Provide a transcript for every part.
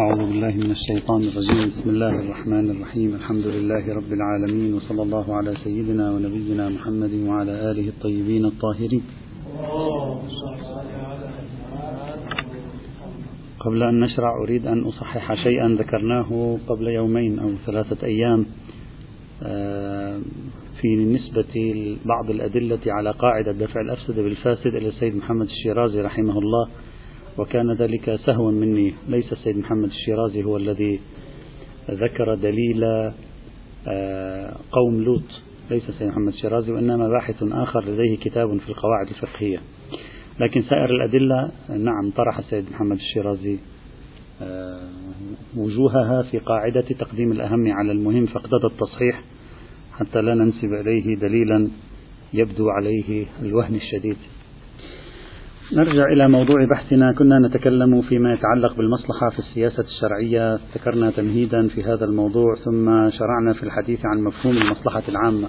أعوذ بالله من الشيطان الرجيم. بسم الله الرحمن الرحيم. الحمد لله رب العالمين وصلى الله على سيدنا ونبينا محمد وعلى آله الطيبين الطاهرين. قبل أن نشرع أريد أن أصحح شيئا ذكرناه قبل يومين أو ثلاثة أيام آه، في نسبة بعض الأدلة على قاعدة دفع الأفسد بالفاسد إلى السيد محمد الشيرازي رحمه الله. وكان ذلك سهوا مني. ليس السيد محمد الشيرازي هو الذي ذكر دليل آه، قوم لوط. ليس السيد محمد الشيرازي وإنما باحث آخر لديه كتاب في القواعد الفقهية. لكن سائر الأدلة نعم طرح السيد محمد الشيرازي آه، وجوهها في قاعدة تقديم الأهم على المهم فاقتضى التصحيح حتى لا ننسب إليه دليلا يبدو عليه الوهن الشديد. نرجع إلى موضوع بحثنا. كنا نتكلم فيما يتعلق بالمصلحة في السياسة الشرعية. ذكرنا تمهيدا في هذا الموضوع ثم شرعنا في الحديث عن مفهوم المصلحة العامة.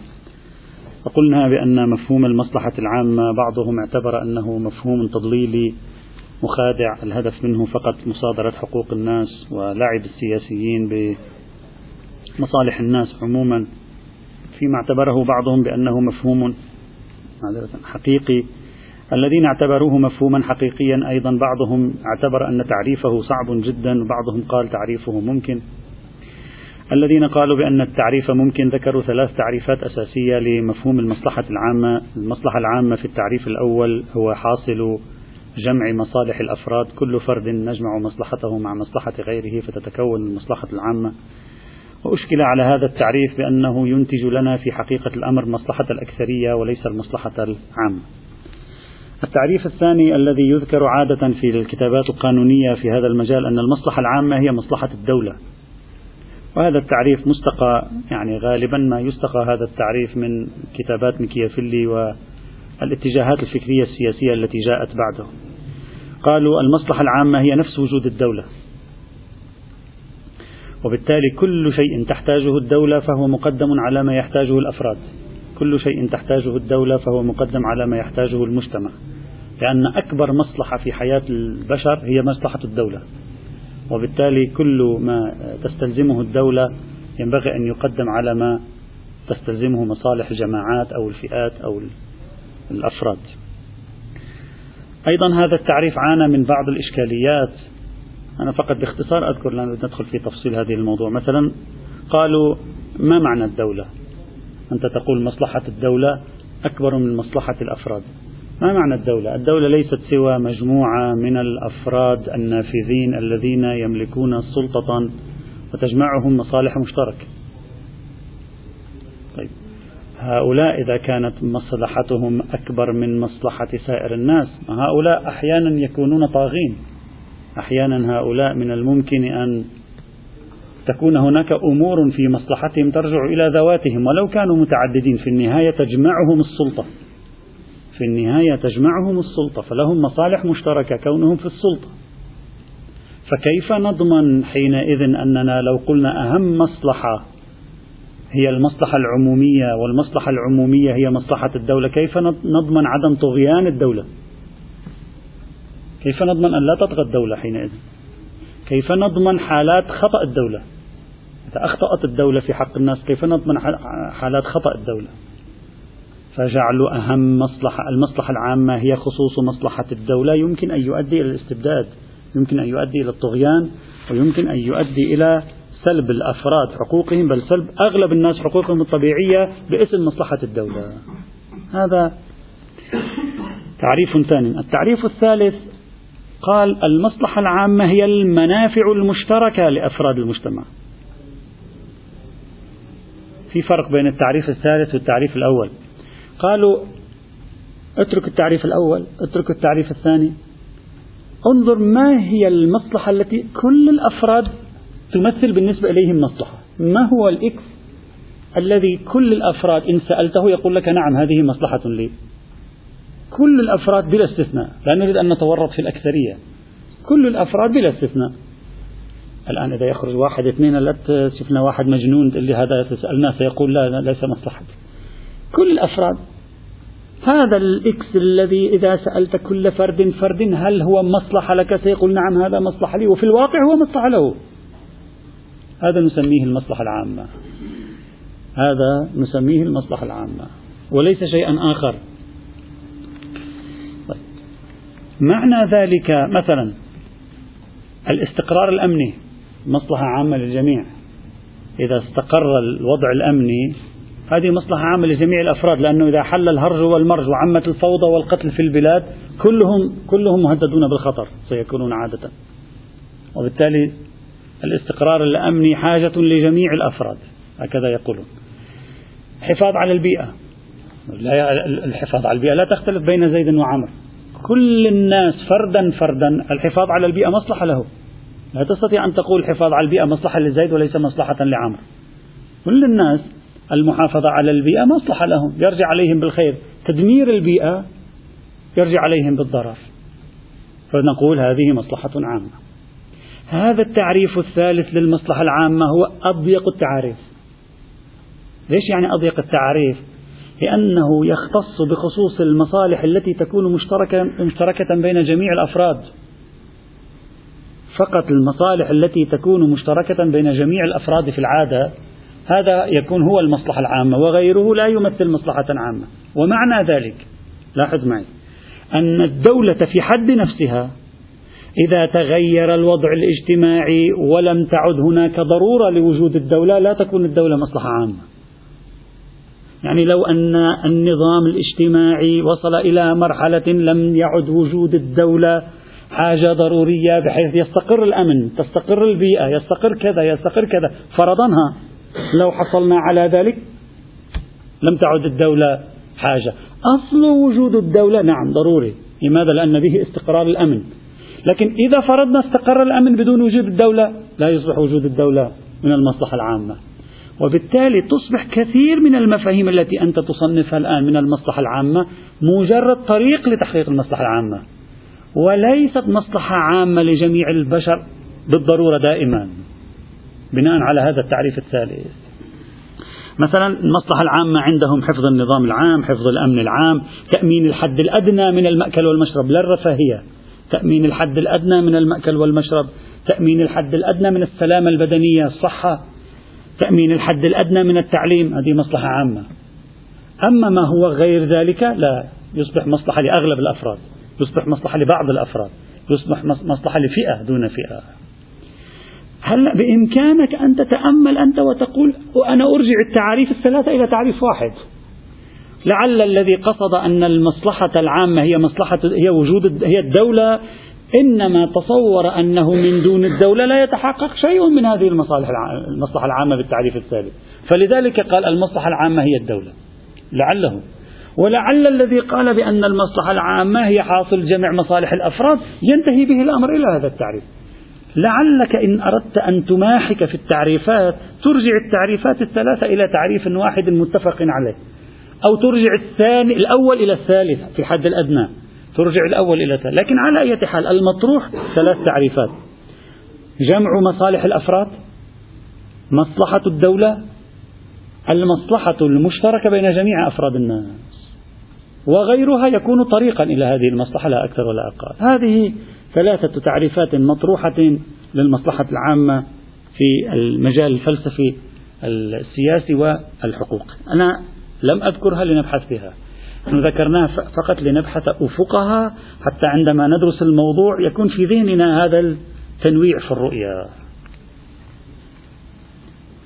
وقلنا بأن مفهوم المصلحة العامة بعضهم اعتبر أنه مفهوم تضليلي مخادع. الهدف منه فقط مصادرة حقوق الناس ولعب السياسيين بمصالح الناس عموما فيما اعتبره بعضهم بأنه مفهوم حقيقي. الذين اعتبروه مفهوما حقيقيا أيضا بعضهم اعتبر أن تعريفه صعب جدا وبعضهم قال تعريفه ممكن. الذين قالوا بأن التعريف ممكن ذكروا ثلاث تعريفات أساسية لمفهوم المصلحة العامة. المصلحة العامة في التعريف الأول هو حاصل جمع مصالح الأفراد كل فرد نجمع مصلحته مع مصلحة غيره فتتكون المصلحة العامة. وأشكل على هذا التعريف بأنه ينتج لنا في حقيقة الأمر مصلحة الأكثرية وليس المصلحة العامة. التعريف الثاني الذي يذكر عادة في الكتابات القانونية في هذا المجال أن المصلحة العامة هي مصلحة الدولة. وهذا التعريف مستقى يعني غالبا ما يستقى هذا التعريف من كتابات ميكيافيلي والاتجاهات الفكرية السياسية التي جاءت بعده. قالوا المصلحة العامة هي نفس وجود الدولة. وبالتالي كل شيء تحتاجه الدولة فهو مقدم على ما يحتاجه الأفراد. كل شيء تحتاجه الدولة فهو مقدم على ما يحتاجه المجتمع لأن أكبر مصلحة في حياة البشر هي مصلحة الدولة. وبالتالي كل ما تستلزمه الدولة ينبغي أن يقدم على ما تستلزمه مصالح الجماعات أو الفئات أو الأفراد. أيضا هذا التعريف عانى من بعض الإشكاليات. أنا فقط باختصار أذكر لا ندخل في تفصيل هذه الموضوع. مثلا قالوا ما معنى الدولة؟ أنت تقول مصلحة الدولة أكبر من مصلحة الأفراد ما معنى الدولة؟ الدولة ليست سوى مجموعة من الأفراد النافذين الذين يملكون سلطة وتجمعهم مصالح مشتركة. طيب هؤلاء إذا كانت مصلحتهم أكبر من مصلحة سائر الناس، هؤلاء أحيانا يكونون طاغين. أحيانا هؤلاء من الممكن أن تكون هناك أمور في مصلحتهم ترجع إلى ذواتهم. ولو كانوا متعددين في النهاية تجمعهم السلطة. في النهاية تجمعهم السلطة. فلهم مصالح مشتركة كونهم في السلطة. فكيف نضمن حينئذ أننا لو قلنا أهم مصلحة هي المصلحة العمومية والمصلحة العمومية هي مصلحة الدولة؟ كيف نضمن عدم طغيان الدولة؟ كيف نضمن أن لا تطغى الدولة حينئذ؟ كيف نضمن حالات خطأ الدولة؟ إذا أخطأت الدولة في حق الناس كيف نضمن حالات خطأ الدولة؟ فجعلوا أهم مصلحة المصلحة العامة هي خصوص مصلحة الدولة. يمكن أن يؤدي إلى الاستبداد يمكن أن يؤدي إلى الطغيان ويمكن أن يؤدي إلى سلب الأفراد حقوقهم بل سلب أغلب الناس حقوقهم الطبيعية باسم مصلحة الدولة. هذا تعريف ثاني. التعريف الثالث قال المصلحة العامة هي المنافع المشتركة لأفراد المجتمع. في فرق بين التعريف الثالث والتعريف الأول. قالوا اترك التعريف الأول اترك التعريف الثاني. انظر ما هي المصلحة التي كل الأفراد تمثل بالنسبة إليهم مصلحة. ما هو الإكس الذي كل الأفراد إن سألته يقول لك نعم هذه مصلحة لي. كل الأفراد بلا استثناء لا نريد أن نتورط في الأكثرية. كل الأفراد بلا استثناء. الآن إذا يخرج واحد اثنين لا شفنا واحد مجنون اللي هذا تسألنا سيقول لا, لا ليس مصلحتي كل الأفراد. هذا الإكس الذي إذا سألت كل فرد فرد هل هو مصلحة لك؟ سيقول نعم هذا مصلحة لي وفي الواقع هو مصلحة له. هذا نسميه المصلحة العامة. هذا نسميه المصلحة العامة. وليس شيئا آخر. طيب. معنى ذلك مثلا الاستقرار الأمني. مصلحة عامة للجميع. إذا استقر الوضع الأمني هذه مصلحة عامة لجميع الأفراد لأنه إذا حل الهرج والمرج وعمت الفوضى والقتل في البلاد كلهم كلهم مهددون بالخطر سيكونون عادة. وبالتالي الاستقرار الأمني حاجة لجميع الأفراد هكذا يقولون. حفاظ على البيئة. لا الحفاظ على البيئة لا تختلف بين زيد وعمر. كل الناس فردا فردا الحفاظ على البيئة مصلحة له. لا تستطيع أن تقول الحفاظ على البيئة مصلحة لزيد وليس مصلحة لعمر. كل الناس المحافظة على البيئة مصلحة لهم. يرجع عليهم بالخير. تدمير البيئة يرجع عليهم بالضرر. فنقول هذه مصلحة عامة. هذا التعريف الثالث للمصلحة العامة هو أضيق التعاريف ليش يعني أضيق التعريف؟ لأنه يختص بخصوص المصالح التي تكون مشتركة, مشتركة بين جميع الأفراد. فقط المصالح التي تكون مشتركة بين جميع الأفراد في العادة هذا يكون هو المصلحة العامة وغيره لا يمثل مصلحة عامة. ومعنى ذلك لاحظ معي أن الدولة في حد نفسها إذا تغير الوضع الاجتماعي ولم تعد هناك ضرورة لوجود الدولة لا تكون الدولة مصلحة عامة. يعني لو أن النظام الاجتماعي وصل إلى مرحلة لم يعد وجود الدولة حاجة ضرورية بحيث يستقر الأمن تستقر البيئة يستقر كذا يستقر كذا. فرضنها لو حصلنا على ذلك لم تعد الدولة حاجة. أصل وجود الدولة نعم ضروري. لماذا؟ لأن به استقرار الأمن. لكن إذا فرضنا استقر الأمن بدون وجود الدولة لا يصبح وجود الدولة من المصلحة العامة. وبالتالي تصبح كثير من المفاهيم التي أنت تصنفها الآن من المصلحة العامة مجرد طريق لتحقيق المصلحة العامة. وليست مصلحة عامة لجميع البشر بالضرورة دائما بناء على هذا التعريف الثالث. مثلا المصلحة العامة عندهم حفظ النظام العام حفظ الأمن العام تأمين الحد الأدنى من المأكل والمشرب. لا الرفاهية تأمين الحد الأدنى من المأكل والمشرب. تأمين الحد الأدنى من السلامة البدنية الصحة. تأمين الحد الأدنى من التعليم. هذه مصلحة عامة. أما ما هو غير ذلك لا يصبح مصلحة لأغلب الأفراد. يصبح مصلحة لبعض الأفراد يصبح مصلحة لفئة دون فئة. هلأ بإمكانك أن تتأمل أنت وتقول وأنا أرجع التعاريف الثلاثة إلى تعريف واحد. لعل الذي قصد أن المصلحة العامة هي مصلحة هي وجود هي الدولة إنما تصور أنه من دون الدولة لا يتحقق شيء من هذه المصالح المصلحة العامة بالتعريف الثالث. فلذلك قال المصلحة العامة هي الدولة. لعله ولعل الذي قال بأن المصلحة العامة هي حاصل جمع مصالح الأفراد ينتهي به الأمر إلى هذا التعريف. لعلك إن أردت أن تماحك في التعريفات ترجع التعريفات الثلاثة إلى تعريف واحد متفق عليه. أو ترجع الثاني الأول إلى الثالث في الحد الأدنى. ترجع الأول إلى الثالث لكن على أي حال المطروح ثلاث تعريفات. جمع مصالح الأفراد مصلحة الدولة المصلحة المشتركة بين جميع أفراد الناس. وغيرها يكون طريقا إلى هذه المصلحة لا أكثر ولا أقل. هذه ثلاثة تعريفات مطروحة للمصلحة العامة في المجال الفلسفي السياسي والحقوق أنا لم أذكرها لنبحث بها نحن ذكرناها فقط لنبحث أفقها حتى عندما ندرس الموضوع يكون في ذهننا هذا التنويع في الرؤية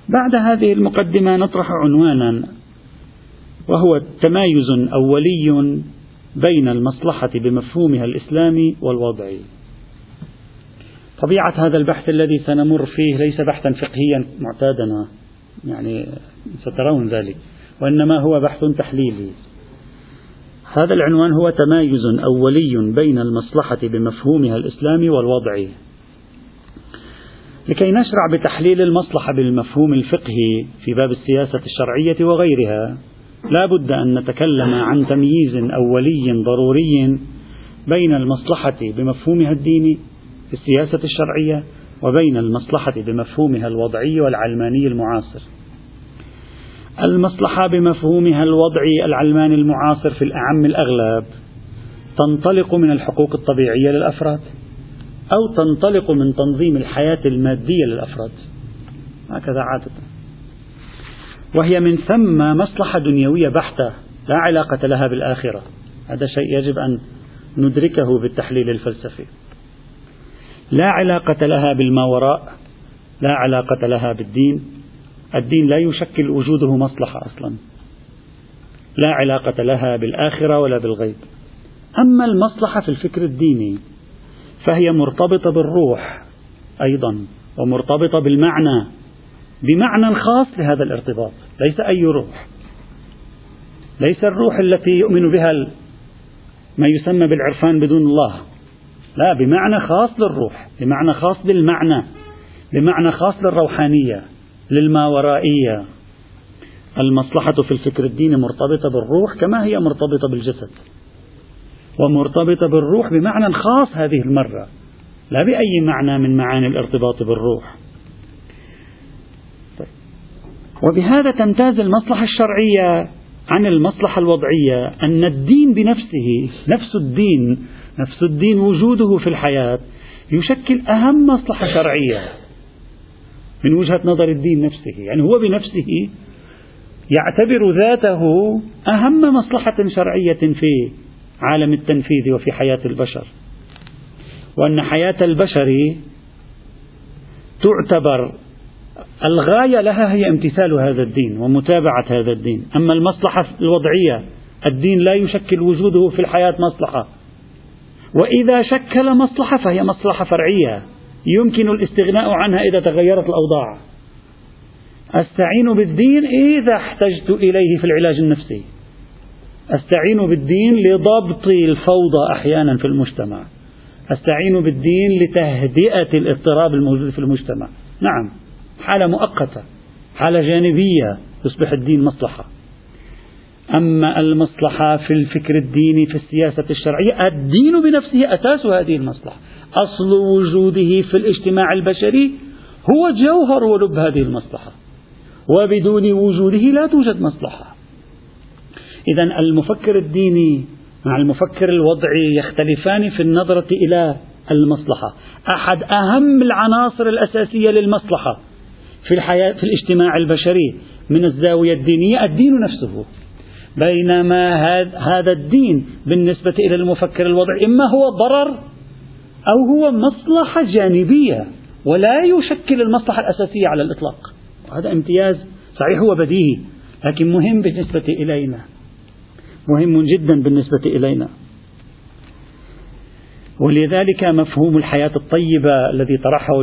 بعد هذه المقدمة نطرح عنوانا وهو تمايز أولي بين المصلحة بمفهومها الإسلامي والوضعي. طبيعة هذا البحث الذي سنمر فيه ليس بحثا فقهيا معتادا يعني سترون ذلك وإنما هو بحث تحليلي هذا العنوان هو تمايز أولي بين المصلحة بمفهومها الإسلامي والوضعي لكي نشرع بتحليل المصلحة بالمفهوم الفقهي في باب السياسة الشرعية وغيرها لا بد أن نتكلم عن تمييز أولي ضروري بين المصلحة بمفهومها الديني في السياسة الشرعية وبين المصلحة بمفهومها الوضعي والعلماني المعاصر. المصلحة بمفهومها الوضعي العلماني المعاصر في الأعم الأغلب تنطلق من الحقوق الطبيعية للأفراد أو تنطلق من تنظيم الحياة المادية للأفراد. هكذا عادة. وهي من ثم مصلحة دنيوية بحتة لا علاقة لها بالآخرة. هذا شيء يجب أن ندركه بالتحليل الفلسفي. لا علاقة لها بالماوراء لا علاقة لها بالدين. الدين لا يشكل وجوده مصلحة أصلا. لا علاقة لها بالآخرة ولا بالغيب. أما المصلحة في الفكر الديني فهي مرتبطة بالروح أيضا ومرتبطة بالمعنى. بمعنى خاص لهذا الارتباط. ليس أي روح. ليس الروح التي يؤمن بها ما يسمى بالعرفان بدون الله. لا بمعنى خاص للروح بمعنى خاص للمعنى بمعنى خاص للروحانية للماورائية. المصلحة في الفكر الديني مرتبطة بالروح كما هي مرتبطة بالجسد. ومرتبطة بالروح بمعنى خاص هذه المرة. لا بأي معنى من معاني الارتباط بالروح طيب. وبهذا تمتاز المصلحة الشرعية عن المصلحة الوضعية أن الدين بنفسه نفس الدين نفس الدين وجوده في الحياة يشكل أهم مصلحة شرعية من وجهة نظر الدين نفسه. يعني هو بنفسه يعتبر ذاته أهم مصلحة شرعية في عالم التنفيذ وفي حياة البشر. وأن حياة البشر تعتبر الغاية لها هي امتثال هذا الدين ومتابعة هذا الدين. أما المصلحة الوضعية الدين لا يشكل وجوده في الحياة مصلحة. وإذا شكل مصلحة فهي مصلحة فرعية. يمكن الاستغناء عنها إذا تغيرت الأوضاع. أستعين بالدين إذا احتجت إليه في العلاج النفسي. أستعين بالدين لضبط الفوضى أحيانا في المجتمع. أستعين بالدين لتهدئة الاضطراب الموجود في المجتمع. نعم. حالة مؤقتة حالة جانبية يصبح الدين مصلحة. أما المصلحة في الفكر الديني في السياسة الشرعية الدين بنفسه أساس هذه المصلحة. أصل وجوده في الاجتماع البشري هو جوهر ولب هذه المصلحة. وبدون وجوده لا توجد مصلحة. إذا المفكر الديني مع المفكر الوضعي يختلفان في النظرة إلى المصلحة. أحد أهم العناصر الأساسية للمصلحة في الحياة في الاجتماع البشري من الزاوية الدينية الدين نفسه. بينما هذا الدين بالنسبة إلى المفكر الوضعي إما هو ضرر أو هو مصلحة جانبية ولا يشكل المصلحة الأساسية على الإطلاق. وهذا امتياز صحيح هو بديهي لكن مهم بالنسبة إلينا. مهم جدا بالنسبة إلينا. ولذلك مفهوم الحياة الطيبة الذي طرحه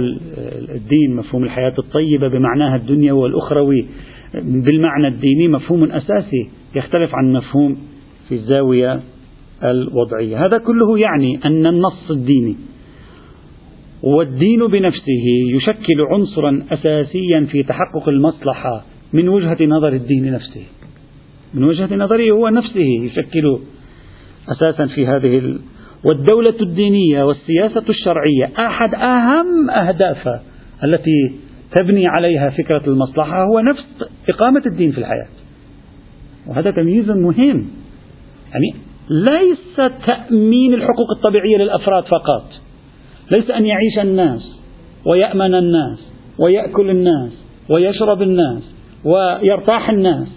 الدين مفهوم الحياة الطيبة بمعناها الدنيوي والأخروي بالمعنى الديني مفهوم أساسي يختلف عن مفهوم في الزاوية الوضعية هذا كله يعني أن النص الديني والدين بنفسه يشكل عنصرا أساسيا في تحقق المصلحة من وجهة نظر الدين نفسه من وجهة نظره هو نفسه يشكل أساسا في هذه. والدولة الدينية والسياسة الشرعية أحد أهم أهدافها التي تبني عليها فكرة المصلحة هو نفس إقامة الدين في الحياة. وهذا تمييز مهم. يعني ليس تأمين الحقوق الطبيعية للأفراد فقط. ليس أن يعيش الناس ويأمن الناس ويأكل الناس ويشرب الناس ويرتاح الناس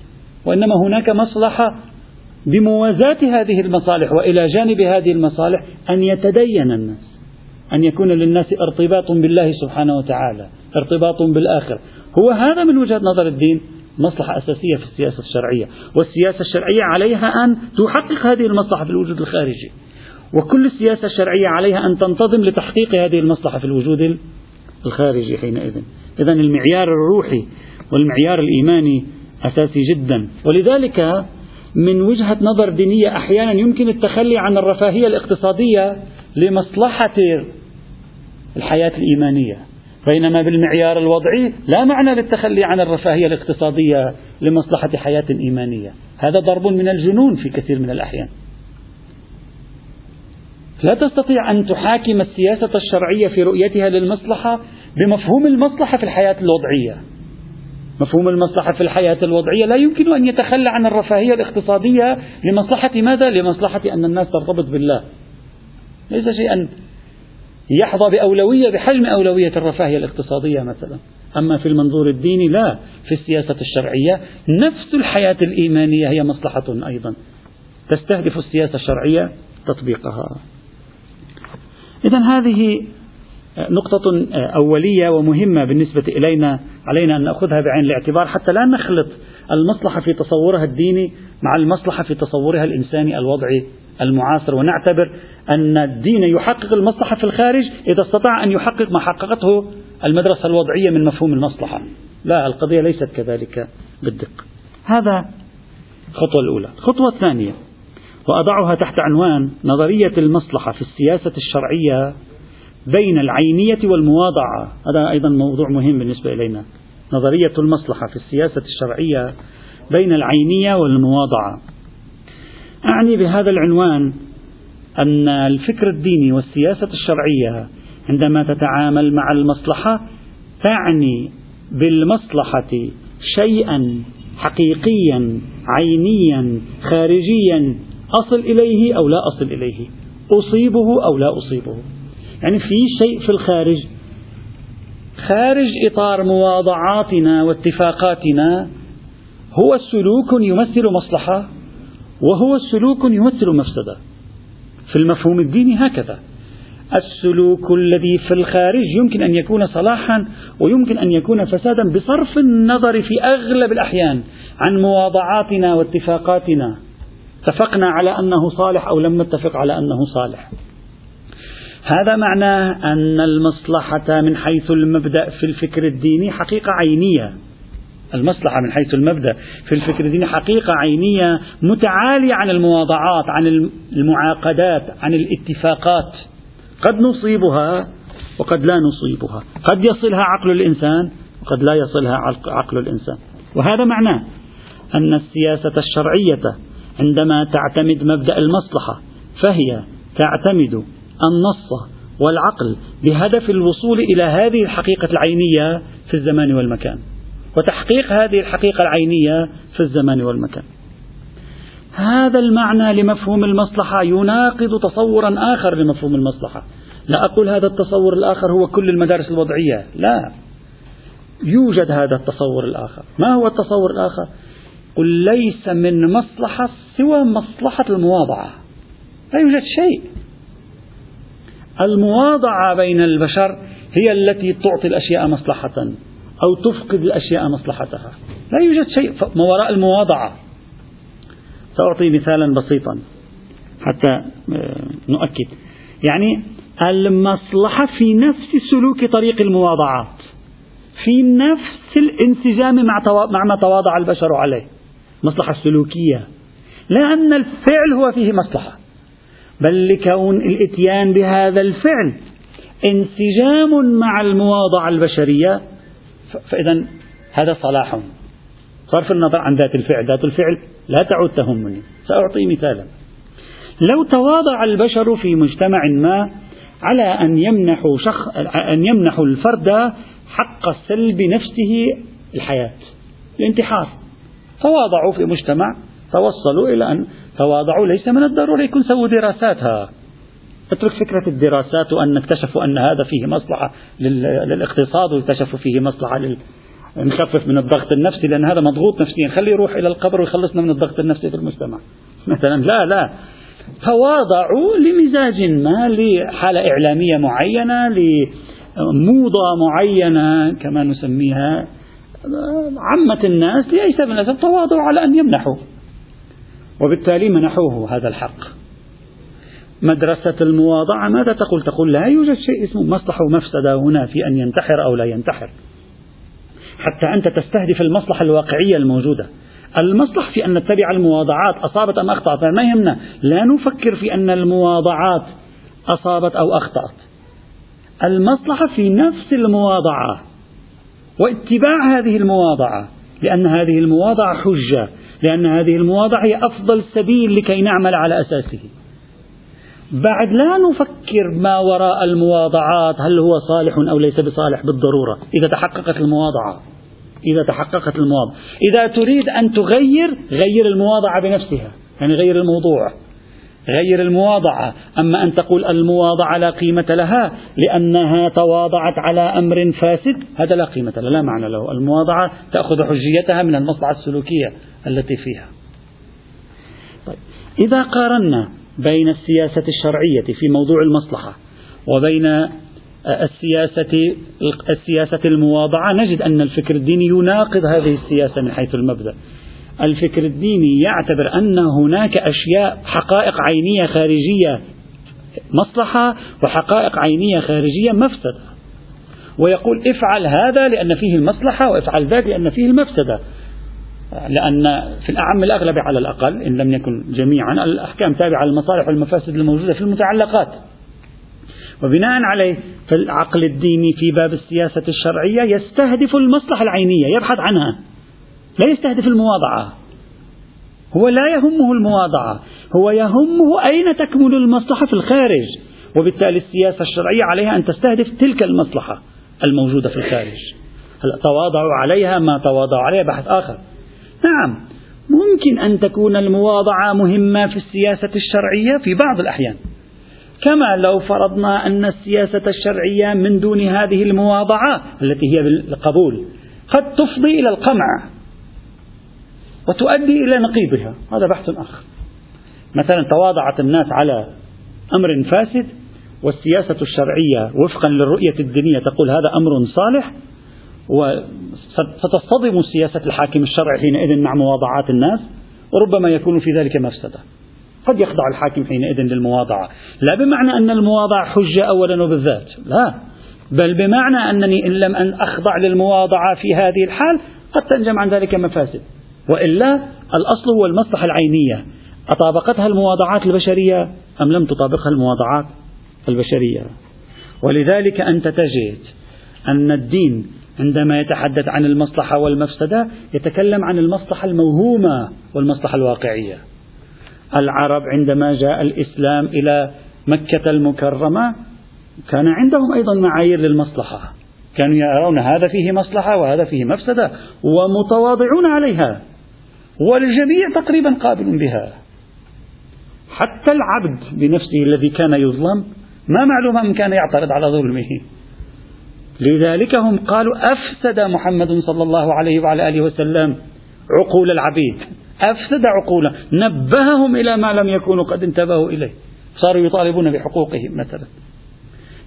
وإنما هناك مصلحة بموازاة هذه المصالح وإلى جانب هذه المصالح أن يتدين الناس أن يكون للناس ارتباط بالله سبحانه وتعالى ارتباط بالآخر. هو هذا من وجهة نظر الدين مصلحة أساسية في السياسة الشرعية والسياسة الشرعية عليها أن تحقق هذه المصلحة في الوجود الخارجي وكل السياسة الشرعية عليها أن تنتظم لتحقيق هذه المصلحة في الوجود الخارجي حينئذ. إذا المعيار الروحي والمعيار الإيماني أساسي جدا. ولذلك من وجهة نظر دينية أحيانا يمكن التخلي عن الرفاهية الاقتصادية لمصلحة الحياة الإيمانية. بينما بالمعيار الوضعي لا معنى للتخلي عن الرفاهية الاقتصادية لمصلحة حياة إيمانية. هذا ضرب من الجنون في كثير من الأحيان. لا تستطيع أن تحاكم السياسة الشرعية في رؤيتها للمصلحة بمفهوم المصلحة في الحياة الوضعية. مفهوم المصلحة في الحياة الوضعية لا يمكن أن يتخلى عن الرفاهية الاقتصادية لمصلحة ماذا؟ لمصلحة أن الناس ترتبط بالله. ليس شيئا يحظى بأولوية بحجم أولوية الرفاهية الاقتصادية مثلا. أما في المنظور الديني لا في السياسة الشرعية نفس الحياة الإيمانية هي مصلحة أيضا. تستهدف السياسة الشرعية تطبيقها. إذا هذه نقطة أولية ومهمة بالنسبة إلينا. علينا أن نأخذها بعين الاعتبار حتى لا نخلط المصلحة في تصورها الديني مع المصلحة في تصورها الإنساني الوضعي المعاصر. ونعتبر أن الدين يحقق المصلحة في الخارج إذا استطاع أن يحقق ما حققته المدرسة الوضعية من مفهوم المصلحة. لا القضية ليست كذلك بالدقة هذا الخطوة الأولى. الخطوة الثانية وأضعها تحت عنوان نظرية المصلحة في السياسة الشرعية بين العينية والمواضعة. هذا أيضا موضوع مهم بالنسبة إلينا. نظرية المصلحة في السياسة الشرعية بين العينية والمواضعة. أعني بهذا العنوان أن الفكر الديني والسياسة الشرعية عندما تتعامل مع المصلحة تعني بالمصلحة شيئا حقيقيا عينيا خارجيا أصل إليه أو لا أصل إليه. أصيبه أو لا أصيبه. يعني في شيء في الخارج. خارج إطار مواضعاتنا واتفاقاتنا هو سلوك يمثل مصلحة وهو سلوك يمثل مفسدة. في المفهوم الديني هكذا. السلوك الذي في الخارج يمكن أن يكون صلاحا ويمكن أن يكون فسادا بصرف النظر في أغلب الأحيان عن مواضعاتنا واتفاقاتنا. اتفقنا على أنه صالح أو لم نتفق على أنه صالح. هذا معناه أن المصلحة من حيث المبدأ في الفكر الديني حقيقة عينية. المصلحة من حيث المبدأ في الفكر الديني حقيقة عينية متعالية عن المواضعات عن المعاقدات عن الاتفاقات. قد نصيبها وقد لا نصيبها. قد يصلها عقل الإنسان وقد لا يصلها عقل الإنسان. وهذا معناه أن السياسة الشرعية عندما تعتمد مبدأ المصلحة فهي تعتمد النص والعقل بهدف الوصول إلى هذه الحقيقة العينية في الزمان والمكان. وتحقيق هذه الحقيقة العينية في الزمان والمكان. هذا المعنى لمفهوم المصلحة يناقض تصورا آخر لمفهوم المصلحة. لا أقول هذا التصور الآخر هو كل المدارس الوضعية. لا. يوجد هذا التصور الآخر. ما هو التصور الآخر؟ قل ليس من مصلحة سوى مصلحة المواضعة. لا يوجد شيء. المواضعة بين البشر هي التي تعطي الأشياء مصلحة أو تفقد الأشياء مصلحتها. لا يوجد شيء ما وراء المواضعة. سأعطي مثالا بسيطا حتى آه، نؤكد. يعني المصلحة في نفس سلوك طريق المواضعات في نفس الانسجام مع مع ما تواضع البشر عليه. مصلحة سلوكية. لأن الفعل هو فيه مصلحة. بل لكون الإتيان بهذا الفعل انسجام مع المواضعة البشرية فإذا هذا صلاح. صرف النظر عن ذات الفعل ذات الفعل لا تعد تهمني. سأعطي مثالا. لو تواضع البشر في مجتمع ما على أن يمنحوا شخ... أن يمنحوا الفرد حق سلب نفسه الحياة الانتحار. تواضعوا في مجتمع توصلوا إلى أن تواضعوا ليس من الضروري يكون سووا دراساتها. اترك فكرة الدراسات وأن اكتشفوا أن هذا فيه مصلحة للاقتصاد واكتشفوا فيه مصلحة لل... نخفف من الضغط النفسي لأن هذا مضغوط نفسيا. خليه يروح إلى القبر ويخلصنا من الضغط النفسي في المجتمع. مثلا لا لا. تواضعوا لمزاج ما لحالة إعلامية معينة لموضة معينة كما نسميها عامة الناس ليس الناس تواضعوا على أن يمنحوا. وبالتالي منحوه هذا الحق. مدرسة المواضعة ماذا تقول؟ تقول لا يوجد شيء اسمه مصلحة ومفسدة هنا في أن ينتحر أو لا ينتحر. حتى أنت تستهدف المصلحة الواقعية الموجودة. المصلح في أن نتبع المواضعات أصابت أم أخطأت؟ ما يهمنا. لا نفكر في أن المواضعات أصابت أو أخطأت. المصلحة في نفس المواضعة. واتباع هذه المواضعة. لأن هذه المواضعة حجة. لأن هذه المواضعة هي أفضل سبيل لكي نعمل على أساسه. بعد لا نفكر ما وراء المواضعات هل هو صالح أو ليس بصالح بالضرورة. إذا تحققت المواضعة إذا تحققت المواضعة إذا تريد أن تغير غير المواضعة بنفسها يعني غير الموضوع. غير المواضعة. أما أن تقول المواضعة لا قيمة لها لأنها تواضعت على أمر فاسد هذا لا قيمة له لا معنى له. المواضعة تأخذ حجيتها من المصلحة السلوكية التي فيها. طيب إذا قارنا بين السياسة الشرعية في موضوع المصلحة وبين السياسة السياسة المواضعة نجد أن الفكر الديني يناقض هذه السياسة من حيث المبدأ. الفكر الديني يعتبر أن هناك أشياء حقائق عينية خارجية مصلحة وحقائق عينية خارجية مفسدة. ويقول افعل هذا لأن فيه المصلحة وافعل ذاك لأن فيه المفسدة. لأن في الأعم الأغلب على الأقل إن لم يكن جميعا الأحكام تابعة للمصالح والمفاسد الموجودة في المتعلقات. وبناء عليه فالعقل الديني في باب السياسة الشرعية يستهدف المصلحة العينية يبحث عنها. لا يستهدف المواضعة. هو لا يهمه المواضعة. هو يهمه أين تكمن المصلحة في الخارج. وبالتالي السياسة الشرعية عليها أن تستهدف تلك المصلحة الموجودة في الخارج. هلا تواضعوا عليها ما تواضعوا عليها بحث آخر. نعم ممكن أن تكون المواضعة مهمة في السياسة الشرعية في بعض الأحيان. كما لو فرضنا أن السياسة الشرعية من دون هذه المواضعة التي هي بالقبول قد تفضي إلى القمع. وتؤدي إلى نقيضها هذا بحث آخر. مثلا تواضعت الناس على أمر فاسد والسياسة الشرعية وفقا للرؤية الدينية تقول هذا أمر صالح وستصطدم سياسة الحاكم الشرعي حينئذ مع مواضعات الناس وربما يكون في ذلك مفسدة. قد يخضع الحاكم حينئذ للمواضعة. لا بمعنى أن المواضعة حجة أولا وبالذات لا. بل بمعنى أنني إن لم أن أخضع للمواضعة في هذه الحال قد تنجم عن ذلك مفاسد. وإلا الأصل هو المصلحة العينية. أطابقتها المواضعات البشرية أم لم تطابقها المواضعات البشرية؟ ولذلك أنت تجد أن الدين عندما يتحدث عن المصلحة والمفسدة يتكلم عن المصلحة الموهومة والمصلحة الواقعية. العرب عندما جاء الإسلام إلى مكة المكرمة كان عندهم أيضا معايير للمصلحة. كانوا يرون هذا فيه مصلحة وهذا فيه مفسدة ومتواضعون عليها. والجميع تقريبا قابل بها. حتى العبد بنفسه الذي كان يظلم ما معلوم أن كان يعترض على ظلمه. لذلك هم قالوا أفسد محمد صلى الله عليه وعلى آله وسلم عقول العبيد. أفسد عقولا نبههم إلى ما لم يكونوا قد انتبهوا إليه. صاروا يطالبون بحقوقهم مثلا.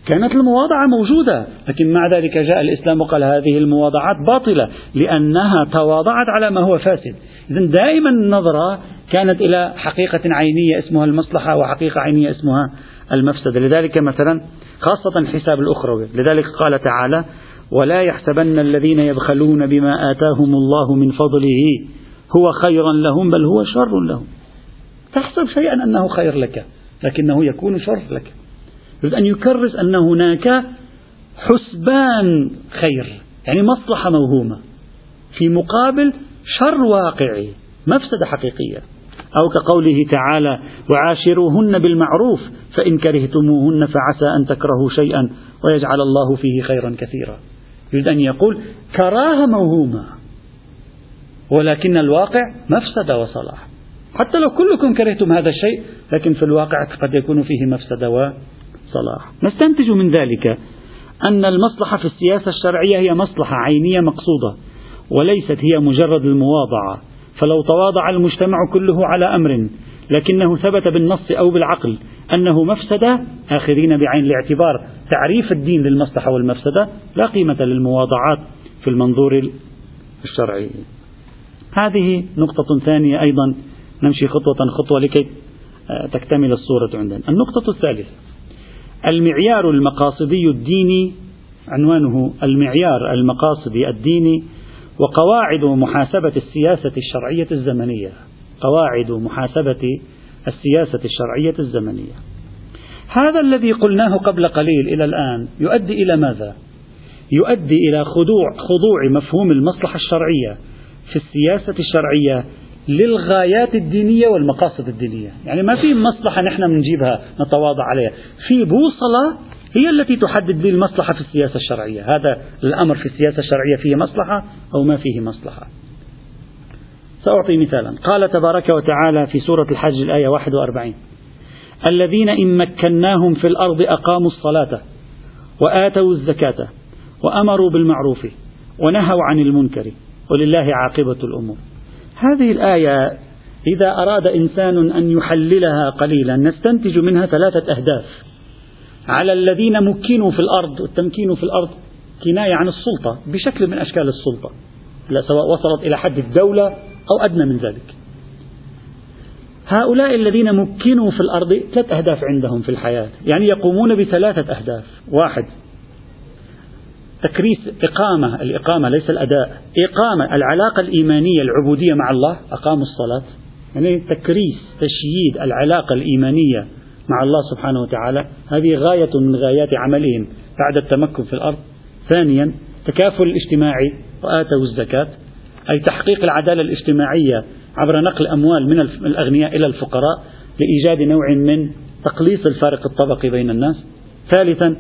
كانت المواضعة موجودة لكن مع ذلك جاء الإسلام وقال هذه المواضعات باطلة لأنها تواضعت على ما هو فاسد. إذا دائما النظرة كانت إلى حقيقة عينية اسمها المصلحة وحقيقة عينية اسمها المفسدة. لذلك مثلا خاصة الحساب الأخروي لذلك قال تعالى ولا يحسبن الذين يبخلون بما آتاهم الله من فضله هو خيرا لهم بل هو شر لهم. تحسب شيئا أنه خير لك لكنه يكون شر لك. يريد أن يكرس أن هناك حسبان خير يعني مصلحة موهومة في مقابل شر واقعي مفسدة حقيقية. أو كقوله تعالى وعاشروهن بالمعروف فإن كرهتموهن فعسى أن تكرهوا شيئا ويجعل الله فيه خيرا كثيرا. يريد أن يقول كراهة موهومة ولكن الواقع مفسدة وصلاح. حتى لو كلكم كرهتم هذا الشيء لكن في الواقع قد يكون فيه مفسدة وصلاح نستنتج من ذلك أن المصلحة في السياسة الشرعية هي مصلحة عينية مقصودة وليست هي مجرد المواضعة. فلو تواضع المجتمع كله على أمر لكنه ثبت بالنص أو بالعقل أنه مفسدة آخذين بعين الاعتبار. تعريف الدين للمصلحة والمفسدة لا قيمة للمواضعات في المنظور الشرعي. هذه نقطة ثانية أيضا. نمشي خطوة خطوة لكي آه، تكتمل الصورة عندنا. النقطة الثالثة. المعيار المقاصدي الديني عنوانه المعيار المقاصدي الديني وقواعد محاسبة السياسة الشرعية الزمنية قواعد محاسبة السياسة الشرعية الزمنية هذا الذي قلناه قبل قليل إلى الآن يؤدي إلى ماذا؟ يؤدي إلى خضوع خضوع مفهوم المصلحة الشرعية في السياسة الشرعية للغايات الدينية والمقاصد الدينية. يعني ما في مصلحة نحن بنجيبها نتواضع عليها. في بوصلة هي التي تحدد لي المصلحة في السياسة الشرعية. هذا الأمر في السياسة الشرعية فيه مصلحة أو ما فيه مصلحة؟ سأعطي مثالا. قال تبارك وتعالى في سورة الحج الآية 41 الذين إن مكناهم في الأرض أقاموا الصلاة وآتوا الزكاة وأمروا بالمعروف ونهوا عن المنكر. ولله عاقبة الأمور. هذه الآية إذا أراد إنسان أن يحللها قليلا نستنتج منها ثلاثة أهداف. على الذين مكنوا في الأرض والتمكين في الأرض كناية عن السلطة بشكل من أشكال السلطة. لا سواء وصلت إلى حد الدولة أو أدنى من ذلك. هؤلاء الذين مكنوا في الأرض ثلاث أهداف عندهم في الحياة. يعني يقومون بثلاثة أهداف. واحد تكريس إقامة الإقامة ليس الأداء. إقامة العلاقة الإيمانية العبودية مع الله أقاموا الصلاة. يعني تكريس تشييد العلاقة الإيمانية مع الله سبحانه وتعالى. هذه غاية من غايات عملهم بعد التمكن في الأرض. ثانيا تكافل الاجتماعي وآتوا الزكاة أي تحقيق العدالة الاجتماعية عبر نقل أموال من الأغنياء إلى الفقراء لإيجاد نوع من تقليص الفارق الطبقي بين الناس. ثالثا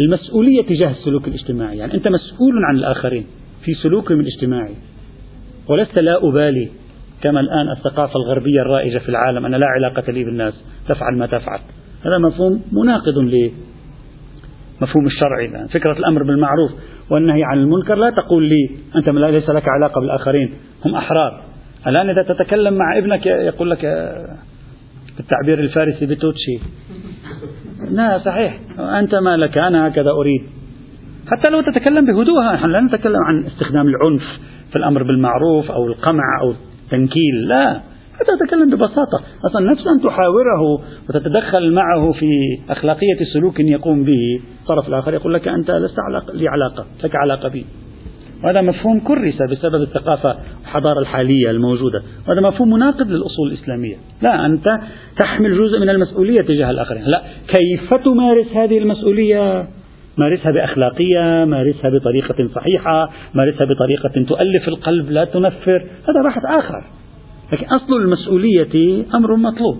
المسؤولية تجاه السلوك الاجتماعي. يعني أنت مسؤول عن الآخرين في سلوكهم الاجتماعي. ولست لا أبالي كما الآن الثقافة الغربية الرائجة في العالم أنا لا علاقة لي بالناس تفعل ما تفعل. هذا مفهوم مناقض لمفهوم الشرعي الآن. فكرة الأمر بالمعروف والنهي عن المنكر لا تقول لي أنت ليس لك علاقة بالآخرين. هم أحرار. الآن إذا تتكلم مع ابنك يقول لك بالتعبير الفارسي بتوتشي. لا صحيح. أنت ما لك أنا هكذا أريد. حتى لو تتكلم بهدوء نحن لا نتكلم عن استخدام العنف في الأمر بالمعروف أو القمع أو التنكيل لا. تتكلم ببساطة. أصلا نفس أن تحاوره وتتدخل معه في أخلاقية سلوك يقوم به. الطرف الآخر يقول لك أنت لست لي علاقة لك علاقة بي. وهذا مفهوم كرس بسبب الثقافة والحضارة الحالية الموجودة. وهذا مفهوم مناقض للأصول الإسلامية. لا أنت تحمل جزء من المسؤولية تجاه الآخرين. لا كيف تمارس هذه المسؤولية؟ مارسها بأخلاقية مارسها بطريقة صحيحة مارسها بطريقة تؤلف القلب لا تنفر. هذا بحث آخر. لكن أصل المسؤولية أمر مطلوب.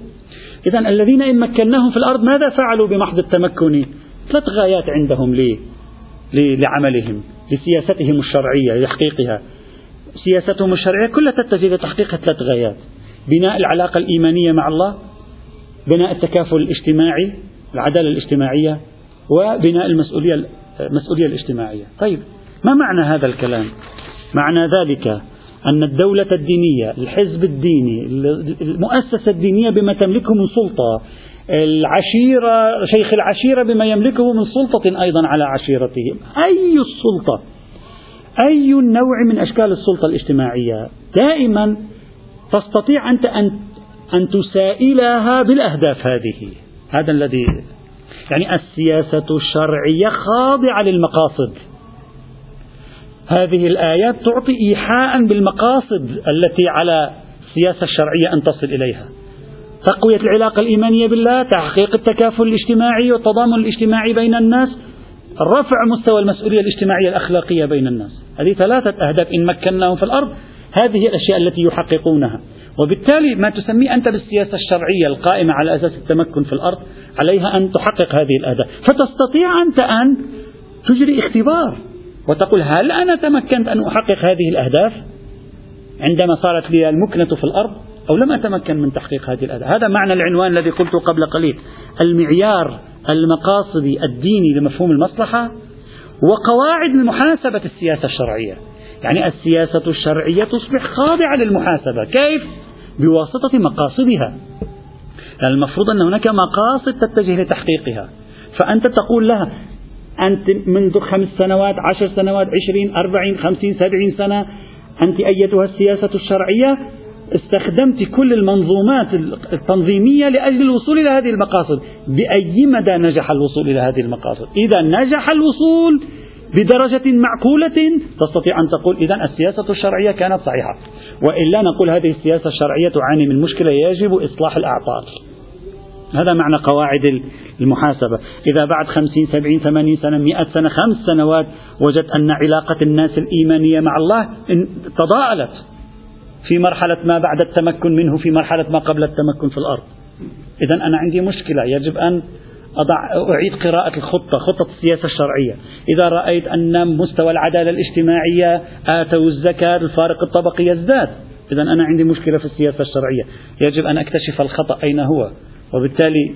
إذا الذين إن مكناهم في الأرض ماذا فعلوا بمحض التمكن؟ ثلاث غايات عندهم ليه لعملهم. لسياستهم الشرعية لتحقيقها. سياستهم الشرعية كلها تتجه لتحقيق ثلاث غايات. بناء العلاقة الإيمانية مع الله بناء التكافل الاجتماعي العدالة الاجتماعية وبناء المسؤولية المسؤولية الاجتماعية. طيب ما معنى هذا الكلام؟ معنى ذلك أن الدولة الدينية الحزب الديني المؤسسة الدينية بما تملكه من سلطة العشيرة شيخ العشيرة بما يملكه من سلطة أيضا على عشيرتهم أي السلطة؟ أي نوع من أشكال السلطة الاجتماعية؟ دائما تستطيع أنت أن أن تسائلها بالأهداف هذه. هذا الذي يعني السياسة الشرعية خاضعة للمقاصد. هذه الآيات تعطي إيحاء بالمقاصد التي على السياسة الشرعية أن تصل إليها. تقوية العلاقة الإيمانية بالله تحقيق التكافل الاجتماعي والتضامن الاجتماعي بين الناس رفع مستوى المسؤولية الاجتماعية الأخلاقية بين الناس. هذه ثلاثة أهداف إن مكناهم في الأرض هذه الأشياء التي يحققونها. وبالتالي ما تسميه أنت بالسياسة الشرعية القائمة على أساس التمكن في الأرض عليها أن تحقق هذه الأهداف. فتستطيع أنت أن تجري اختبار وتقول هل أنا تمكنت أن أحقق هذه الأهداف؟ عندما صارت لي المكنة في الأرض أو لم أتمكن من تحقيق هذه الأهداف هذا معنى العنوان الذي قلته قبل قليل. المعيار المقاصدي الديني لمفهوم المصلحة وقواعد لمحاسبة السياسة الشرعية. يعني السياسة الشرعية تصبح خاضعة للمحاسبة. كيف؟ بواسطة مقاصدها. يعني المفروض أن هناك مقاصد تتجه لتحقيقها. فأنت تقول لها أنت منذ خمس سنوات عشر سنوات عشرين أربعين خمسين سبعين سنة أنت أيتها السياسة الشرعية؟ استخدمت كل المنظومات التنظيمية لأجل الوصول إلى هذه المقاصد. بأي مدى نجح الوصول إلى هذه المقاصد؟ إذا نجح الوصول بدرجة معقولة تستطيع أن تقول إذا السياسة الشرعية كانت صحيحة. وإلا نقول هذه السياسة الشرعية تعاني من مشكلة يجب إصلاح الأعطال. هذا معنى قواعد المحاسبة. إذا بعد خمسين سبعين ثمانين سنة مئة سنة خمس سنوات وجدت أن علاقة الناس الإيمانية مع الله تضاءلت. في مرحلة ما بعد التمكن منه في مرحلة ما قبل التمكن في الأرض. إذا أنا عندي مشكلة. يجب أن أضع أعيد قراءة الخطة خطة السياسة الشرعية. إذا رأيت أن مستوى العدالة الاجتماعية آتوا الزكاة الفارق الطبقي يزداد. إذا أنا عندي مشكلة في السياسة الشرعية. يجب أن أكتشف الخطأ أين هو. وبالتالي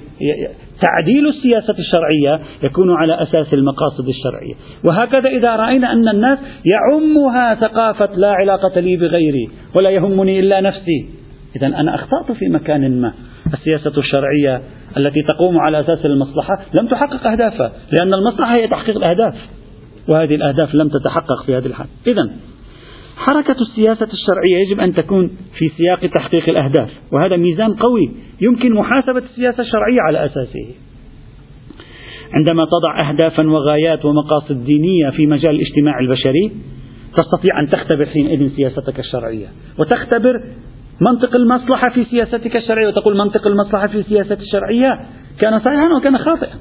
تعديل السياسة الشرعية يكون على أساس المقاصد الشرعية. وهكذا إذا رأينا أن الناس يعمها ثقافة لا علاقة لي بغيري ولا يهمني إلا نفسي إذا أنا أخطأت في مكان ما. السياسة الشرعية التي تقوم على أساس المصلحة لم تحقق أهدافها لأن المصلحة هي تحقيق الأهداف وهذه الأهداف لم تتحقق في هذه الحال. إذا حركة السياسة الشرعية يجب أن تكون في سياق تحقيق الأهداف وهذا ميزان قوي يمكن محاسبة السياسة الشرعية على أساسه. عندما تضع أهدافا وغايات ومقاصد دينية في مجال الاجتماع البشري تستطيع أن تختبر حينئذ سياستك الشرعية وتختبر منطق المصلحة في سياستك الشرعية وتقول منطق المصلحة في سياستك الشرعية كان صحيحا وكان خاطئا.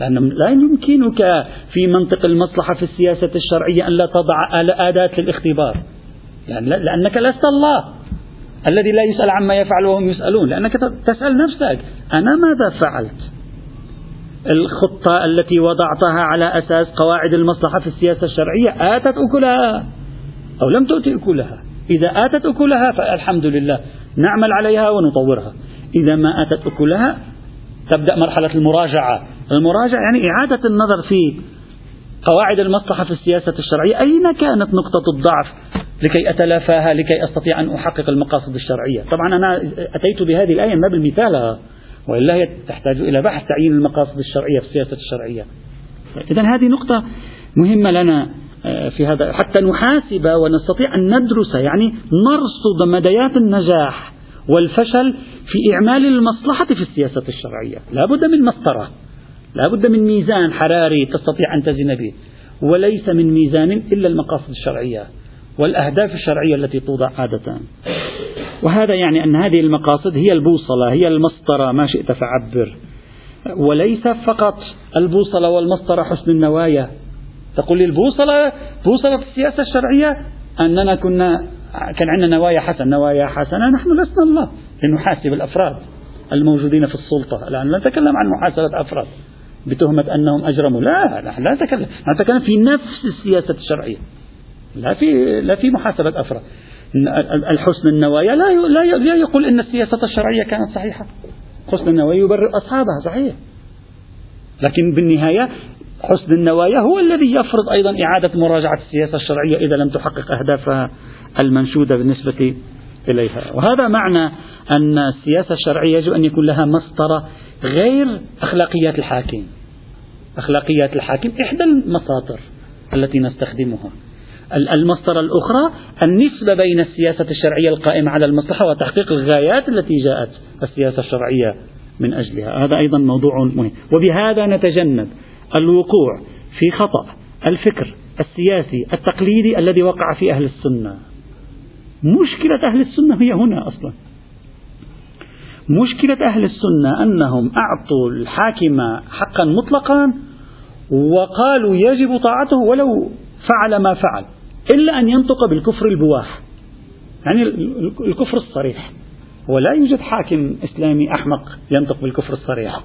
لأن لا يمكنك في منطق المصلحة في السياسة الشرعية أن لا تضع أداة للاختبار. يعني لأنك لست الله. الذي لا يسأل عما يفعل وهم يسألون. لأنك تسأل نفسك أنا ماذا فعلت؟ الخطة التي وضعتها على أساس قواعد المصلحة في السياسة الشرعية آتت أكلها أو لم تؤتي أكلها. إذا آتت أكلها فالحمد لله نعمل عليها ونطورها. إذا ما آتت أكلها تبدأ مرحلة المراجعة. المراجعة يعني إعادة النظر في قواعد المصلحة في السياسة الشرعية. أين كانت نقطة الضعف لكي أتلافاها لكي أستطيع أن أحقق المقاصد الشرعية؟ طبعا أنا أتيت بهذه الآية ما بالمثال وإلا هي تحتاج إلى بحث تعيين المقاصد الشرعية في السياسة الشرعية. إذا هذه نقطة مهمة لنا آه، في هذا حتى نحاسب ونستطيع أن ندرس يعني نرصد مديات النجاح والفشل في إعمال المصلحة في السياسة الشرعية. لا بد من مسطرة. لا بد من ميزان حراري تستطيع أن تزن به وليس من ميزان إلا المقاصد الشرعية والأهداف الشرعية التي توضع عادة. وهذا يعني أن هذه المقاصد هي البوصلة هي المسطرة ما شئت فعبر. وليس فقط البوصلة والمسطرة حسن النوايا. تقول لي البوصلة بوصلة السياسة الشرعية أننا كنا كان عندنا نوايا حسنة نوايا حسنة نحن لسنا الله لنحاسب الأفراد الموجودين في السلطة. الآن لا نتكلم عن محاسبة أفراد. بتهمة أنهم أجرموا. لا نحن لا نتكلم. نتكلم في نفس السياسة الشرعية. لا في لا في محاسبة أفراد. الحسن النوايا لا لا يقول أن السياسة الشرعية كانت صحيحة. حسن النوايا يبرر أصحابها صحيح. لكن بالنهاية حسن النوايا هو الذي يفرض أيضا إعادة مراجعة السياسة الشرعية إذا لم تحقق أهدافها المنشودة بالنسبة إليها. وهذا معنى أن السياسة الشرعية يجب أن يكون لها مسطرة غير أخلاقيات الحاكم. أخلاقيات الحاكم إحدى المساطر التي نستخدمها. المسطرة الأخرى النسبة بين السياسة الشرعية القائمة على المصلحة وتحقيق الغايات التي جاءت السياسة الشرعية من أجلها. هذا أيضا موضوع مهم. وبهذا نتجنب الوقوع في خطأ الفكر السياسي التقليدي الذي وقع في أهل السنة. مشكلة أهل السنة هي هنا أصلا. مشكلة أهل السنة أنهم أعطوا الحاكم حقا مطلقا وقالوا يجب طاعته ولو فعل ما فعل إلا أن ينطق بالكفر البواح يعني الكفر الصريح. ولا يوجد حاكم إسلامي أحمق ينطق بالكفر الصريح.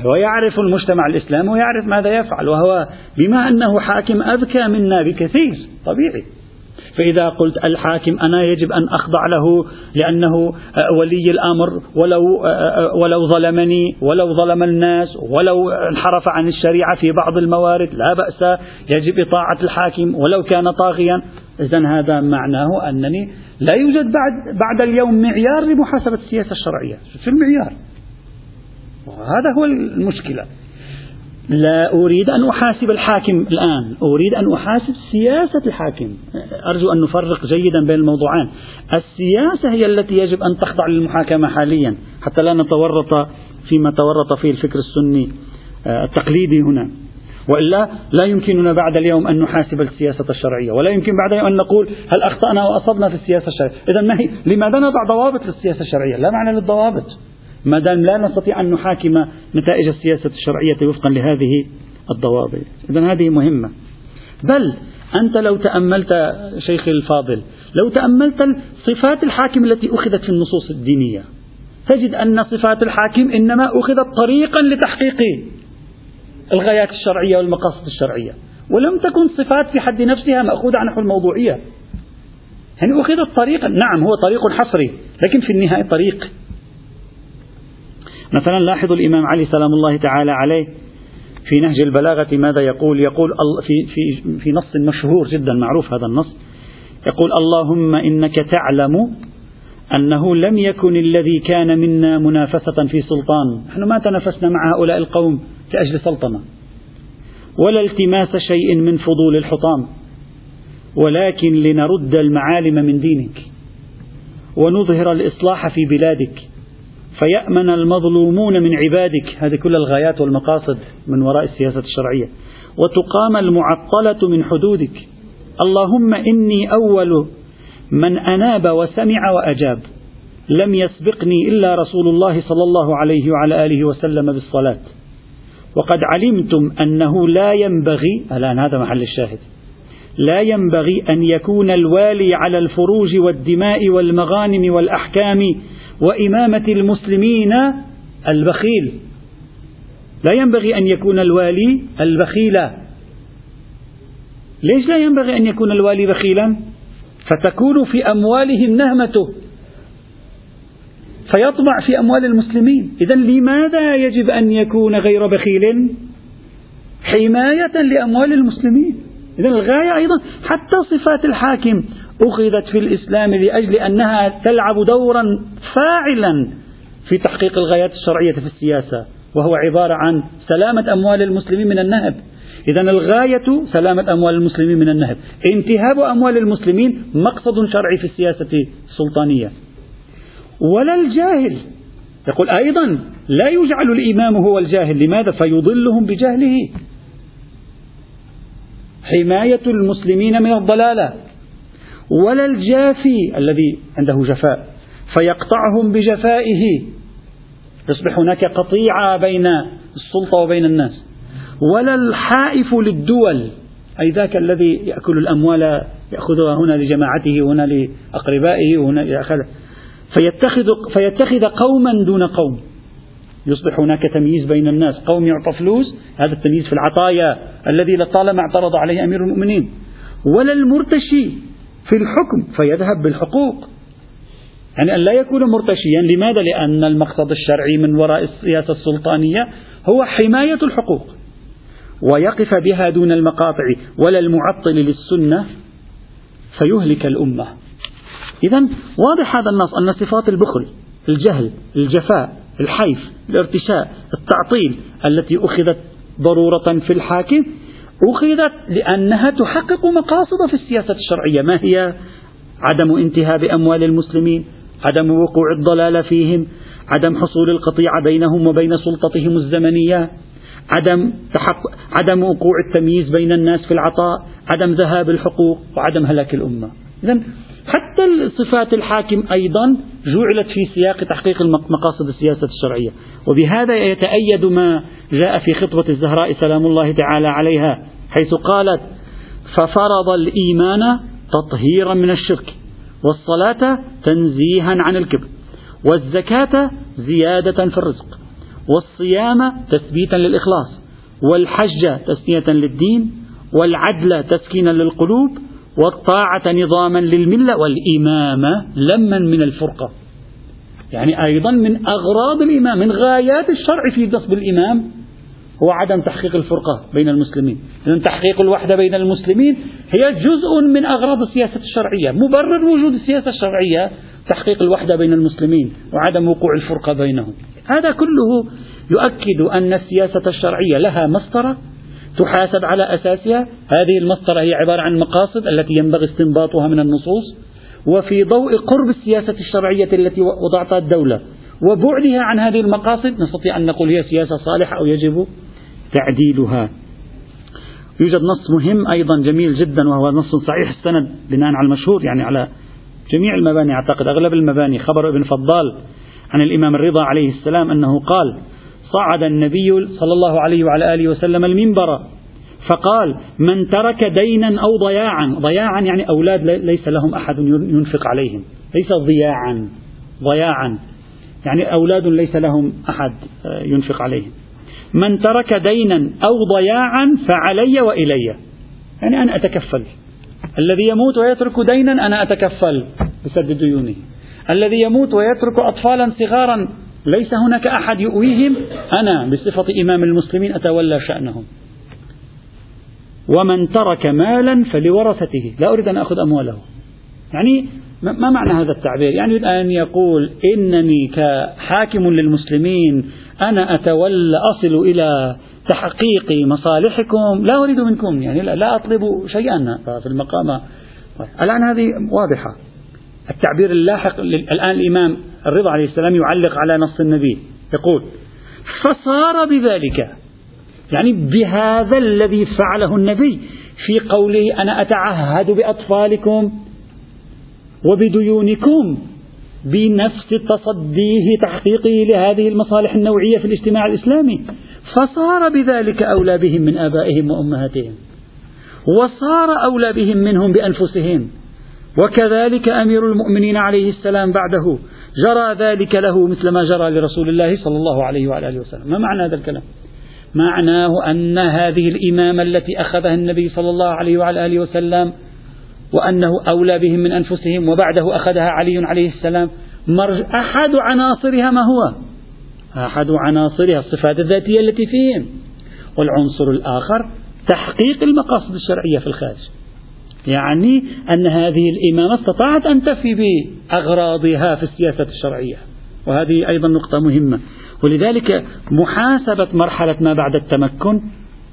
هو يعرف المجتمع الإسلامي ويعرف ماذا يفعل وهو بما أنه حاكم أذكى منا بكثير طبيعي. فإذا قلت الحاكم أنا يجب أن أخضع له لأنه ولي الأمر ولو ولو ظلمني ولو ظلم الناس ولو انحرف عن الشريعة في بعض الموارد لا بأس يجب إطاعة الحاكم ولو كان طاغيا. إذا هذا معناه أنني لا يوجد بعد بعد اليوم معيار لمحاسبة السياسة الشرعية في المعيار. وهذا هو المشكلة. لا أريد أن أحاسب الحاكم الآن. أريد أن أحاسب سياسة الحاكم. أرجو أن نفرق جيدا بين الموضوعين السياسة هي التي يجب أن تخضع للمحاكمة حاليا حتى لا نتورط فيما تورط فيه الفكر السني آه، التقليدي هنا. وإلا لا يمكننا بعد اليوم أن نحاسب السياسة الشرعية، ولا يمكن بعد اليوم أن نقول هل أخطأنا وأصبنا في السياسة الشرعية، اذا ما هي لماذا نضع ضوابط للسياسة الشرعية؟ لا معنى للضوابط. ما دام لا نستطيع أن نحاكم نتائج السياسة الشرعية وفقا لهذه الضوابط. إذا هذه مهمة. بل أنت لو تأملت شيخي الفاضل لو تأملت صفات الحاكم التي أخذت في النصوص الدينية تجد أن صفات الحاكم إنما أخذت طريقا لتحقيق الغايات الشرعية والمقاصد الشرعية. ولم تكن صفات في حد نفسها مأخوذة عن نحو الموضوعية. يعني أخذت طريقا. نعم هو طريق حصري لكن في النهاية طريق مثلا لاحظوا الإمام علي سلام الله تعالى عليه في نهج البلاغة ماذا يقول؟ يقول في, في, في نص مشهور جدا معروف هذا النص. يقول اللهم إنك تعلم أنه لم يكن الذي كان منا منافسة في سلطان. نحن ما تنافسنا مع هؤلاء القوم لأجل سلطنة. ولا التماس شيء من فضول الحطام. ولكن لنرد المعالم من دينك. ونظهر الإصلاح في بلادك. فيأمن المظلومون من عبادك. هذه كل الغايات والمقاصد من وراء السياسة الشرعية. وتقام المعطلة من حدودك. اللهم إني أول من أناب وسمع وأجاب. لم يسبقني إلا رسول الله صلى الله عليه وعلى آله وسلم بالصلاة. وقد علمتم أنه لا ينبغي الآن هذا محل الشاهد لا ينبغي أن يكون الوالي على الفروج والدماء والمغانم والأحكام وإمامة المسلمين البخيل. لا ينبغي أن يكون الوالي البخيل ليش لا ينبغي أن يكون الوالي بخيلا؟ فتكون في أموالهم نهمته. فيطمع في أموال المسلمين. إذا لماذا يجب أن يكون غير بخيل؟ حماية لأموال المسلمين. إذا الغاية أيضا حتى صفات الحاكم أخذت في الإسلام لأجل أنها تلعب دورا فاعلا في تحقيق الغايات الشرعية في السياسة وهو عبارة عن سلامة أموال المسلمين من النهب. إذا الغاية سلامة أموال المسلمين من النهب. انتهاب أموال المسلمين مقصد شرعي في السياسة السلطانية ولا الجاهل يقول أيضا لا يجعل الإمام هو الجاهل. لماذا؟ فيضلهم بجهله. حماية المسلمين من الضلالة. ولا الجافي الذي عنده جفاء. فيقطعهم بجفائه. يصبح هناك قطيعة بين السلطة وبين الناس. ولا الحائف للدول أي ذاك الذي يأكل الأموال يأخذها هنا لجماعته وهنا لأقربائه وهنا يأخذ فيتخذ, فيتخذ قوما دون قوم. يصبح هناك تمييز بين الناس. قوم يعطى فلوس هذا التمييز في العطايا الذي لطالما اعترض عليه أمير المؤمنين. ولا المرتشي في الحكم فيذهب بالحقوق. يعني أن لا يكون مرتشيا. لماذا؟ لأن المقصد الشرعي من وراء السياسة السلطانية هو حماية الحقوق ويقف بها دون المقاطع ولا المعطل للسنة فيهلك الأمة. إذا واضح هذا النص أن صفات البخل الجهل الجفاء الحيف الارتشاء التعطيل التي أخذت ضرورة في الحاكم أخذت لأنها تحقق مقاصد في السياسة الشرعية. ما هي عدم انتهاء بأموال المسلمين؟ عدم وقوع الضلال فيهم عدم حصول القطيعة بينهم وبين سلطتهم الزمنية عدم تحقق عدم وقوع التمييز بين الناس في العطاء عدم ذهاب الحقوق وعدم هلاك الأمة. إذا حتى صفات الحاكم أيضا جعلت في سياق تحقيق مقاصد السياسة الشرعية. وبهذا يتأيد ما جاء في خطبة الزهراء سلام الله تعالى عليها حيث قالت ففرض الإيمان تطهيرا من الشرك. والصلاة تنزيها عن الكبر والزكاة زيادة في الرزق والصيام تثبيتا للإخلاص والحج تسنية للدين والعدل تسكينا للقلوب والطاعة نظاما للملة والإمامة لما من الفرقة. يعني أيضا من أغراض الإمام من غايات الشرع في نصب الإمام هو عدم تحقيق الفرقة بين المسلمين. إذن تحقيق الوحدة بين المسلمين هي جزء من أغراض السياسة الشرعية مبرر وجود السياسة الشرعية تحقيق الوحدة بين المسلمين وعدم وقوع الفرقة بينهم. هذا كله يؤكد أن السياسة الشرعية لها مسطرة تحاسب على أساسها. هذه المسطرة هي عبارة عن مقاصد التي ينبغي استنباطها من النصوص. وفي ضوء قرب السياسة الشرعية التي وضعتها الدولة وبعدها عن هذه المقاصد نستطيع أن نقول هي سياسة صالحة أو يجب تعديلها. يوجد نص مهم أيضا جميل جدا وهو نص صحيح السند بناء على المشهور يعني على جميع المباني. أعتقد أغلب المباني خبر ابن فضال عن الإمام الرضا عليه السلام أنه قال صعد النبي صلى الله عليه وعلى آله وسلم المنبر فقال من ترك دينا أو ضياعا ضياعا يعني أولاد ليس لهم أحد ينفق عليهم ليس ضياعا ضياعا يعني أولاد ليس لهم أحد آه، ينفق عليهم. من ترك دينا أو ضياعا فعلي وإلي. يعني أنا أتكفل. الذي يموت ويترك دينا أنا أتكفل بسد ديونه. الذي يموت ويترك أطفالا صغارا ليس هناك أحد يؤويهم أنا بصفة إمام المسلمين أتولى شأنهم. ومن ترك مالا فلورثته. لا أريد أن أخذ أمواله. يعني ما معنى هذا التعبير؟ يعني أن يقول إنني كحاكم للمسلمين أنا أتولى أصل إلى تحقيق مصالحكم لا أريد منكم يعني لا أطلب شيئا. في المقام الآن هذه واضحة. التعبير اللاحق الآن الإمام الرضا عليه السلام يعلق على نص النبي. يقول فصار بذلك. يعني بهذا الذي فعله النبي. في قوله أنا أتعهد بأطفالكم وبديونكم. بنفس تصديه تحقيقه لهذه المصالح النوعية في الاجتماع الإسلامي. فصار بذلك أولى بهم من آبائهم وأمهاتهم. وصار أولى بهم منهم بأنفسهم. وكذلك أمير المؤمنين عليه السلام بعده جرى ذلك له مثل ما جرى لرسول الله صلى الله عليه وعلى آله وسلم. ما معنى هذا الكلام؟ معناه أن هذه الإمامة التي أخذها النبي صلى الله عليه وعلى آله وسلم وأنه أولى بهم من أنفسهم وبعده أخذها علي عليه السلام. أحد عناصرها ما هو؟ أحد عناصرها الصفات الذاتية التي فيهم. والعنصر الآخر تحقيق المقاصد الشرعية في الخارج. يعني أن هذه الإمامة استطاعت أن تفي بأغراضها في السياسة الشرعية. وهذه أيضا نقطة مهمة. ولذلك محاسبة مرحلة ما بعد التمكن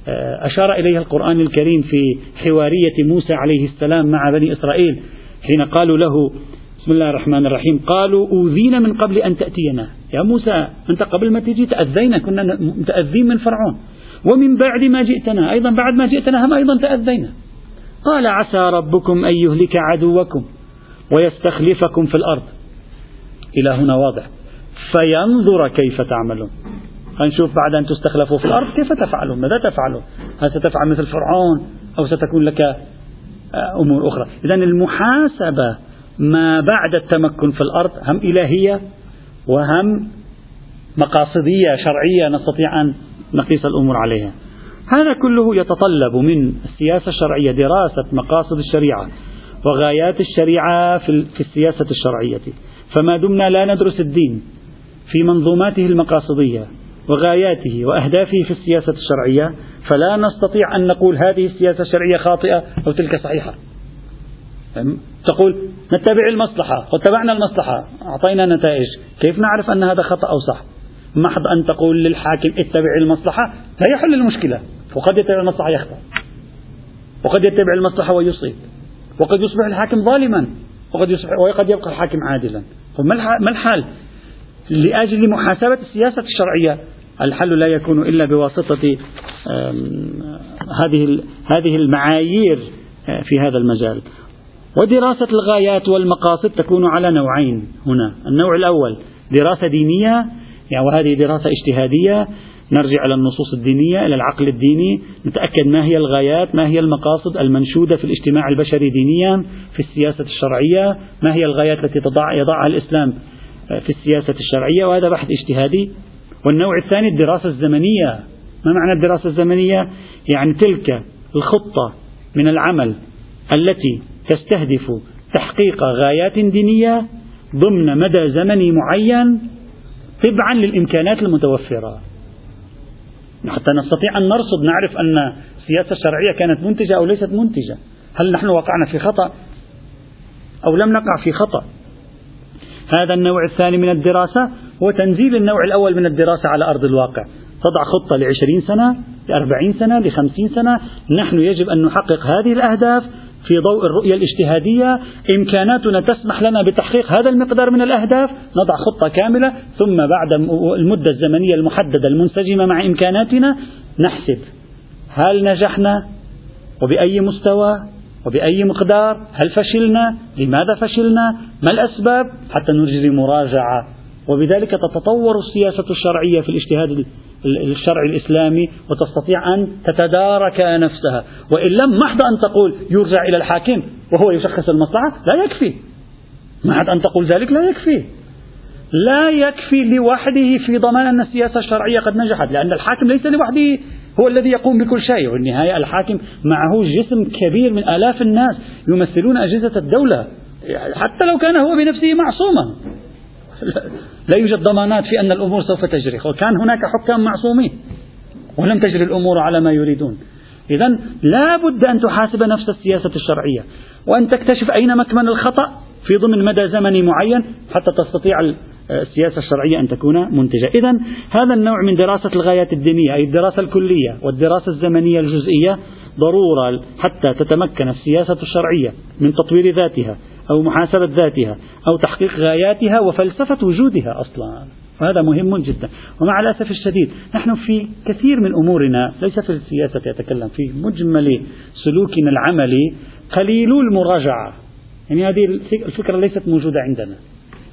أشار إليها القرآن الكريم في حوارية موسى عليه السلام مع بني إسرائيل حين قالوا له بسم الله الرحمن الرحيم قالوا أوذينا من قبل أن تأتينا. يا موسى أنت قبل ما تجي تأذينا كنا متأذين من فرعون. ومن بعد ما جئتنا أيضا بعد ما جئتنا هم أيضا تأذينا. قال عسى ربكم أن يهلك عدوكم ويستخلفكم في الأرض. إلى هنا واضح. فينظر كيف تعملون. نشوف بعد أن تستخلفوا في الأرض كيف تفعلون ماذا تفعلون هل ستفعل مثل فرعون أو ستكون لك آه، أمور أخرى؟ إذا المحاسبة ما بعد التمكن في الأرض هم إلهية وهم مقاصدية شرعية نستطيع أن نقيس الأمور عليها. هذا كله يتطلب من السياسة الشرعية دراسة مقاصد الشريعة وغايات الشريعة في السياسة الشرعية. فما دمنا لا ندرس الدين في منظوماته المقاصدية. وغاياته وأهدافه في السياسة الشرعية فلا نستطيع أن نقول هذه السياسة الشرعية خاطئة أو تلك صحيحة. تقول نتبع المصلحة واتبعنا المصلحة أعطينا نتائج. كيف نعرف أن هذا خطأ أو صح؟ محض أن تقول للحاكم اتبع المصلحة لا يحل المشكلة. وقد يتبع المصلحة يخطأ. وقد يتبع المصلحة ويصيب. وقد يصبح الحاكم ظالما. وقد يصبح وقد يبقى الحاكم عادلا. فما الحال؟ لأجل محاسبة السياسة الشرعية الحل لا يكون إلا بواسطة هذه هذه المعايير آه، في هذا المجال. ودراسة الغايات والمقاصد تكون على نوعين هنا. النوع الأول دراسة دينية يعني وهذه دراسة اجتهادية. نرجع إلى النصوص الدينية إلى العقل الديني. نتأكد ما هي الغايات ما هي المقاصد المنشودة في الاجتماع البشري دينيا في السياسة الشرعية. ما هي الغايات التي يضعها الإسلام في السياسة الشرعية؟ وهذا بحث اجتهادي. والنوع الثاني الدراسة الزمنية. ما معنى الدراسة الزمنية؟ يعني تلك الخطة من العمل التي تستهدف تحقيق غايات دينية ضمن مدى زمني معين تبعا للإمكانات المتوفرة. حتى نستطيع أن نرصد نعرف أن السياسة الشرعية كانت منتجة أو ليست منتجة. هل نحن وقعنا في خطأ أو لم نقع في خطأ؟ هذا النوع الثاني من الدراسة. هو تنزيل النوع الأول من الدراسة على أرض الواقع. تضع خطة لعشرين سنة لأربعين سنة لخمسين سنة. نحن يجب أن نحقق هذه الأهداف في ضوء الرؤية الاجتهادية. إمكاناتنا تسمح لنا بتحقيق هذا المقدار من الأهداف. نضع خطة كاملة. ثم بعد المدة الزمنية المحددة المنسجمة مع إمكاناتنا نحسب هل نجحنا وبأي مستوى وبأي مقدار؟ هل فشلنا؟ لماذا فشلنا؟ ما الأسباب؟ حتى نجري مراجعة وبذلك تتطور السياسة الشرعية في الاجتهاد الشرعي الإسلامي وتستطيع أن تتدارك نفسها. وإن لم محض أن تقول يرجع إلى الحاكم وهو يشخص المصلحة لا يكفي. محض أن تقول ذلك لا يكفي. لا يكفي لوحده في ضمان أن السياسة الشرعية قد نجحت لأن الحاكم ليس لوحده هو الذي يقوم بكل شيء. والنهاية الحاكم معه جسم كبير من آلاف الناس يمثلون أجهزة الدولة حتى لو كان هو بنفسه معصوما. لا يوجد ضمانات في أن الأمور سوف تجري. وكان هناك حكام معصومين ولم تجري الأمور على ما يريدون. إذا لا بد أن تحاسب نفس السياسة الشرعية. وأن تكتشف أين مكمن الخطأ في ضمن مدى زمني معين حتى تستطيع السياسة الشرعية أن تكون منتجة. إذا هذا النوع من دراسة الغايات الدينية أي الدراسة الكلية والدراسة الزمنية الجزئية ضرورة حتى تتمكن السياسة الشرعية من تطوير ذاتها. أو محاسبة ذاتها أو تحقيق غاياتها وفلسفة وجودها أصلا. وهذا مهم جدا. ومع الأسف الشديد نحن في كثير من أمورنا ليس في السياسة يتكلم في مجمل سلوكنا العملي قليل المراجعة. يعني هذه الفكرة ليست موجودة عندنا.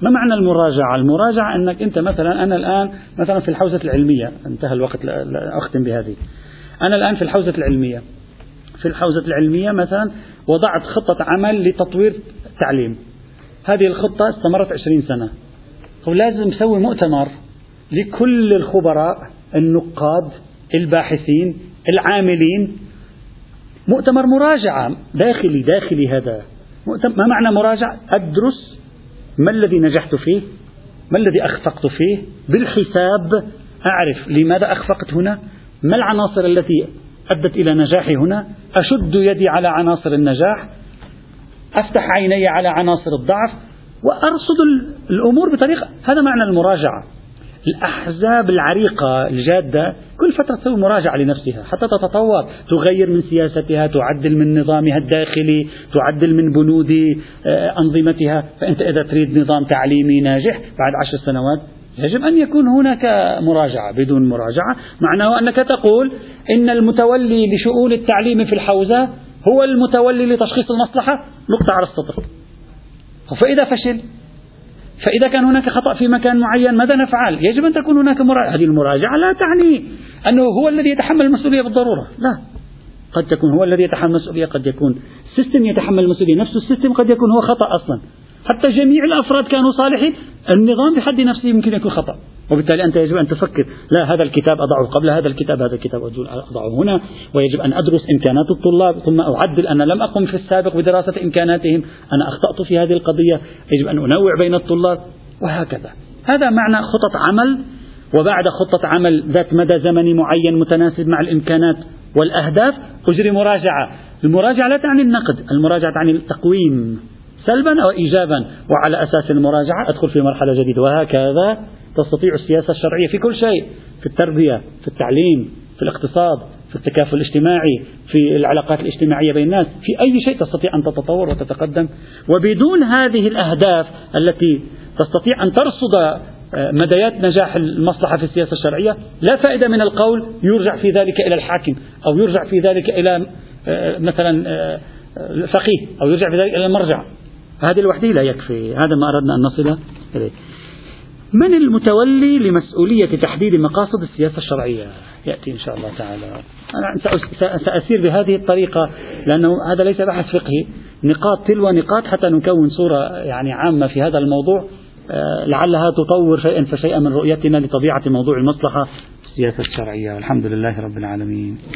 ما معنى المراجعة؟ المراجعة أنك أنت مثلا أنا الآن مثلا في الحوزة العلمية. انتهى الوقت أختم بهذه. أنا الآن في الحوزة العلمية. في الحوزة العلمية مثلا وضعت خطة عمل لتطوير التعليم. هذه الخطة استمرت عشرين سنة. ولازم نسوي مؤتمر لكل الخبراء النقاد الباحثين العاملين. مؤتمر مراجعة داخلي داخلي هذا. ما معنى مراجعة؟ أدرس ما الذي نجحت فيه ما الذي أخفقت فيه. بالحساب أعرف لماذا أخفقت هنا ما العناصر التي أدت إلى نجاحي هنا. أشد يدي على عناصر النجاح. أفتح عيني على عناصر الضعف وأرصد الأمور بطريقة. هذا معنى المراجعة. الأحزاب العريقة الجادة كل فترة تسوي مراجعة لنفسها حتى تتطور. تغير من سياستها تعدل من نظامها الداخلي تعدل من بنود آه، أنظمتها. فأنت إذا تريد نظام تعليمي ناجح بعد عشر سنوات يجب أن يكون هناك مراجعة بدون مراجعة. معناه أنك تقول إن المتولي لشؤون التعليم في الحوزة هو المتولي لتشخيص المصلحة؟ نقطة على السطر. فإذا فشل فإذا كان هناك خطأ في مكان معين ماذا نفعل؟ يجب أن تكون هناك مراجعة. هذه المراجعة لا تعني أنه هو الذي يتحمل المسؤولية بالضرورة. لا. قد تكون هو الذي يتحمل المسؤولية قد يكون system يتحمل المسؤولية. نفس ال system قد يكون هو خطأ أصلا. حتى جميع الأفراد كانوا صالحين. النظام بحد نفسه يمكن يكون خطأ. وبالتالي أنت يجب أن تفكر لا هذا الكتاب أضعه قبل هذا الكتاب هذا الكتاب أضعه هنا ويجب أن أدرس إمكانات الطلاب ثم أعدل أنا لم أقم في السابق بدراسة إمكاناتهم أنا أخطأت في هذه القضية يجب أن أنوع بين الطلاب وهكذا. هذا معنى خطط عمل وبعد خطة عمل ذات مدى زمني معين متناسب مع الإمكانات والأهداف أجري مراجعة. المراجعة لا تعني النقد المراجعة تعني التقويم سلبا أو إيجابا وعلى أساس المراجعة أدخل في مرحلة جديدة وهكذا. تستطيع السياسة الشرعية في كل شيء في التربية في التعليم في الاقتصاد في التكافل الاجتماعي في العلاقات الاجتماعية بين الناس في أي شيء تستطيع أن تتطور وتتقدم. وبدون هذه الأهداف التي تستطيع أن ترصد آه، مديات نجاح المصلحة في السياسة الشرعية لا فائدة من القول يرجع في ذلك إلى الحاكم أو يرجع في ذلك إلى آه، مثلا آه، أو يرجع في ذلك إلى المرجع. هذه لوحده لا يكفي هذا ما أردنا أن نصل إليه. من المتولي لمسؤولية تحديد مقاصد السياسة الشرعية؟ يأتي إن شاء الله تعالى. أنا سأسير بهذه الطريقة لأنه هذا ليس بحث فقهي. نقاط تلو نقاط حتى نكون صورة يعني عامة في هذا الموضوع. آه، لعلها تطور شيئا فشيئا من رؤيتنا لطبيعة موضوع المصلحة السياسة الشرعية. والحمد لله رب العالمين.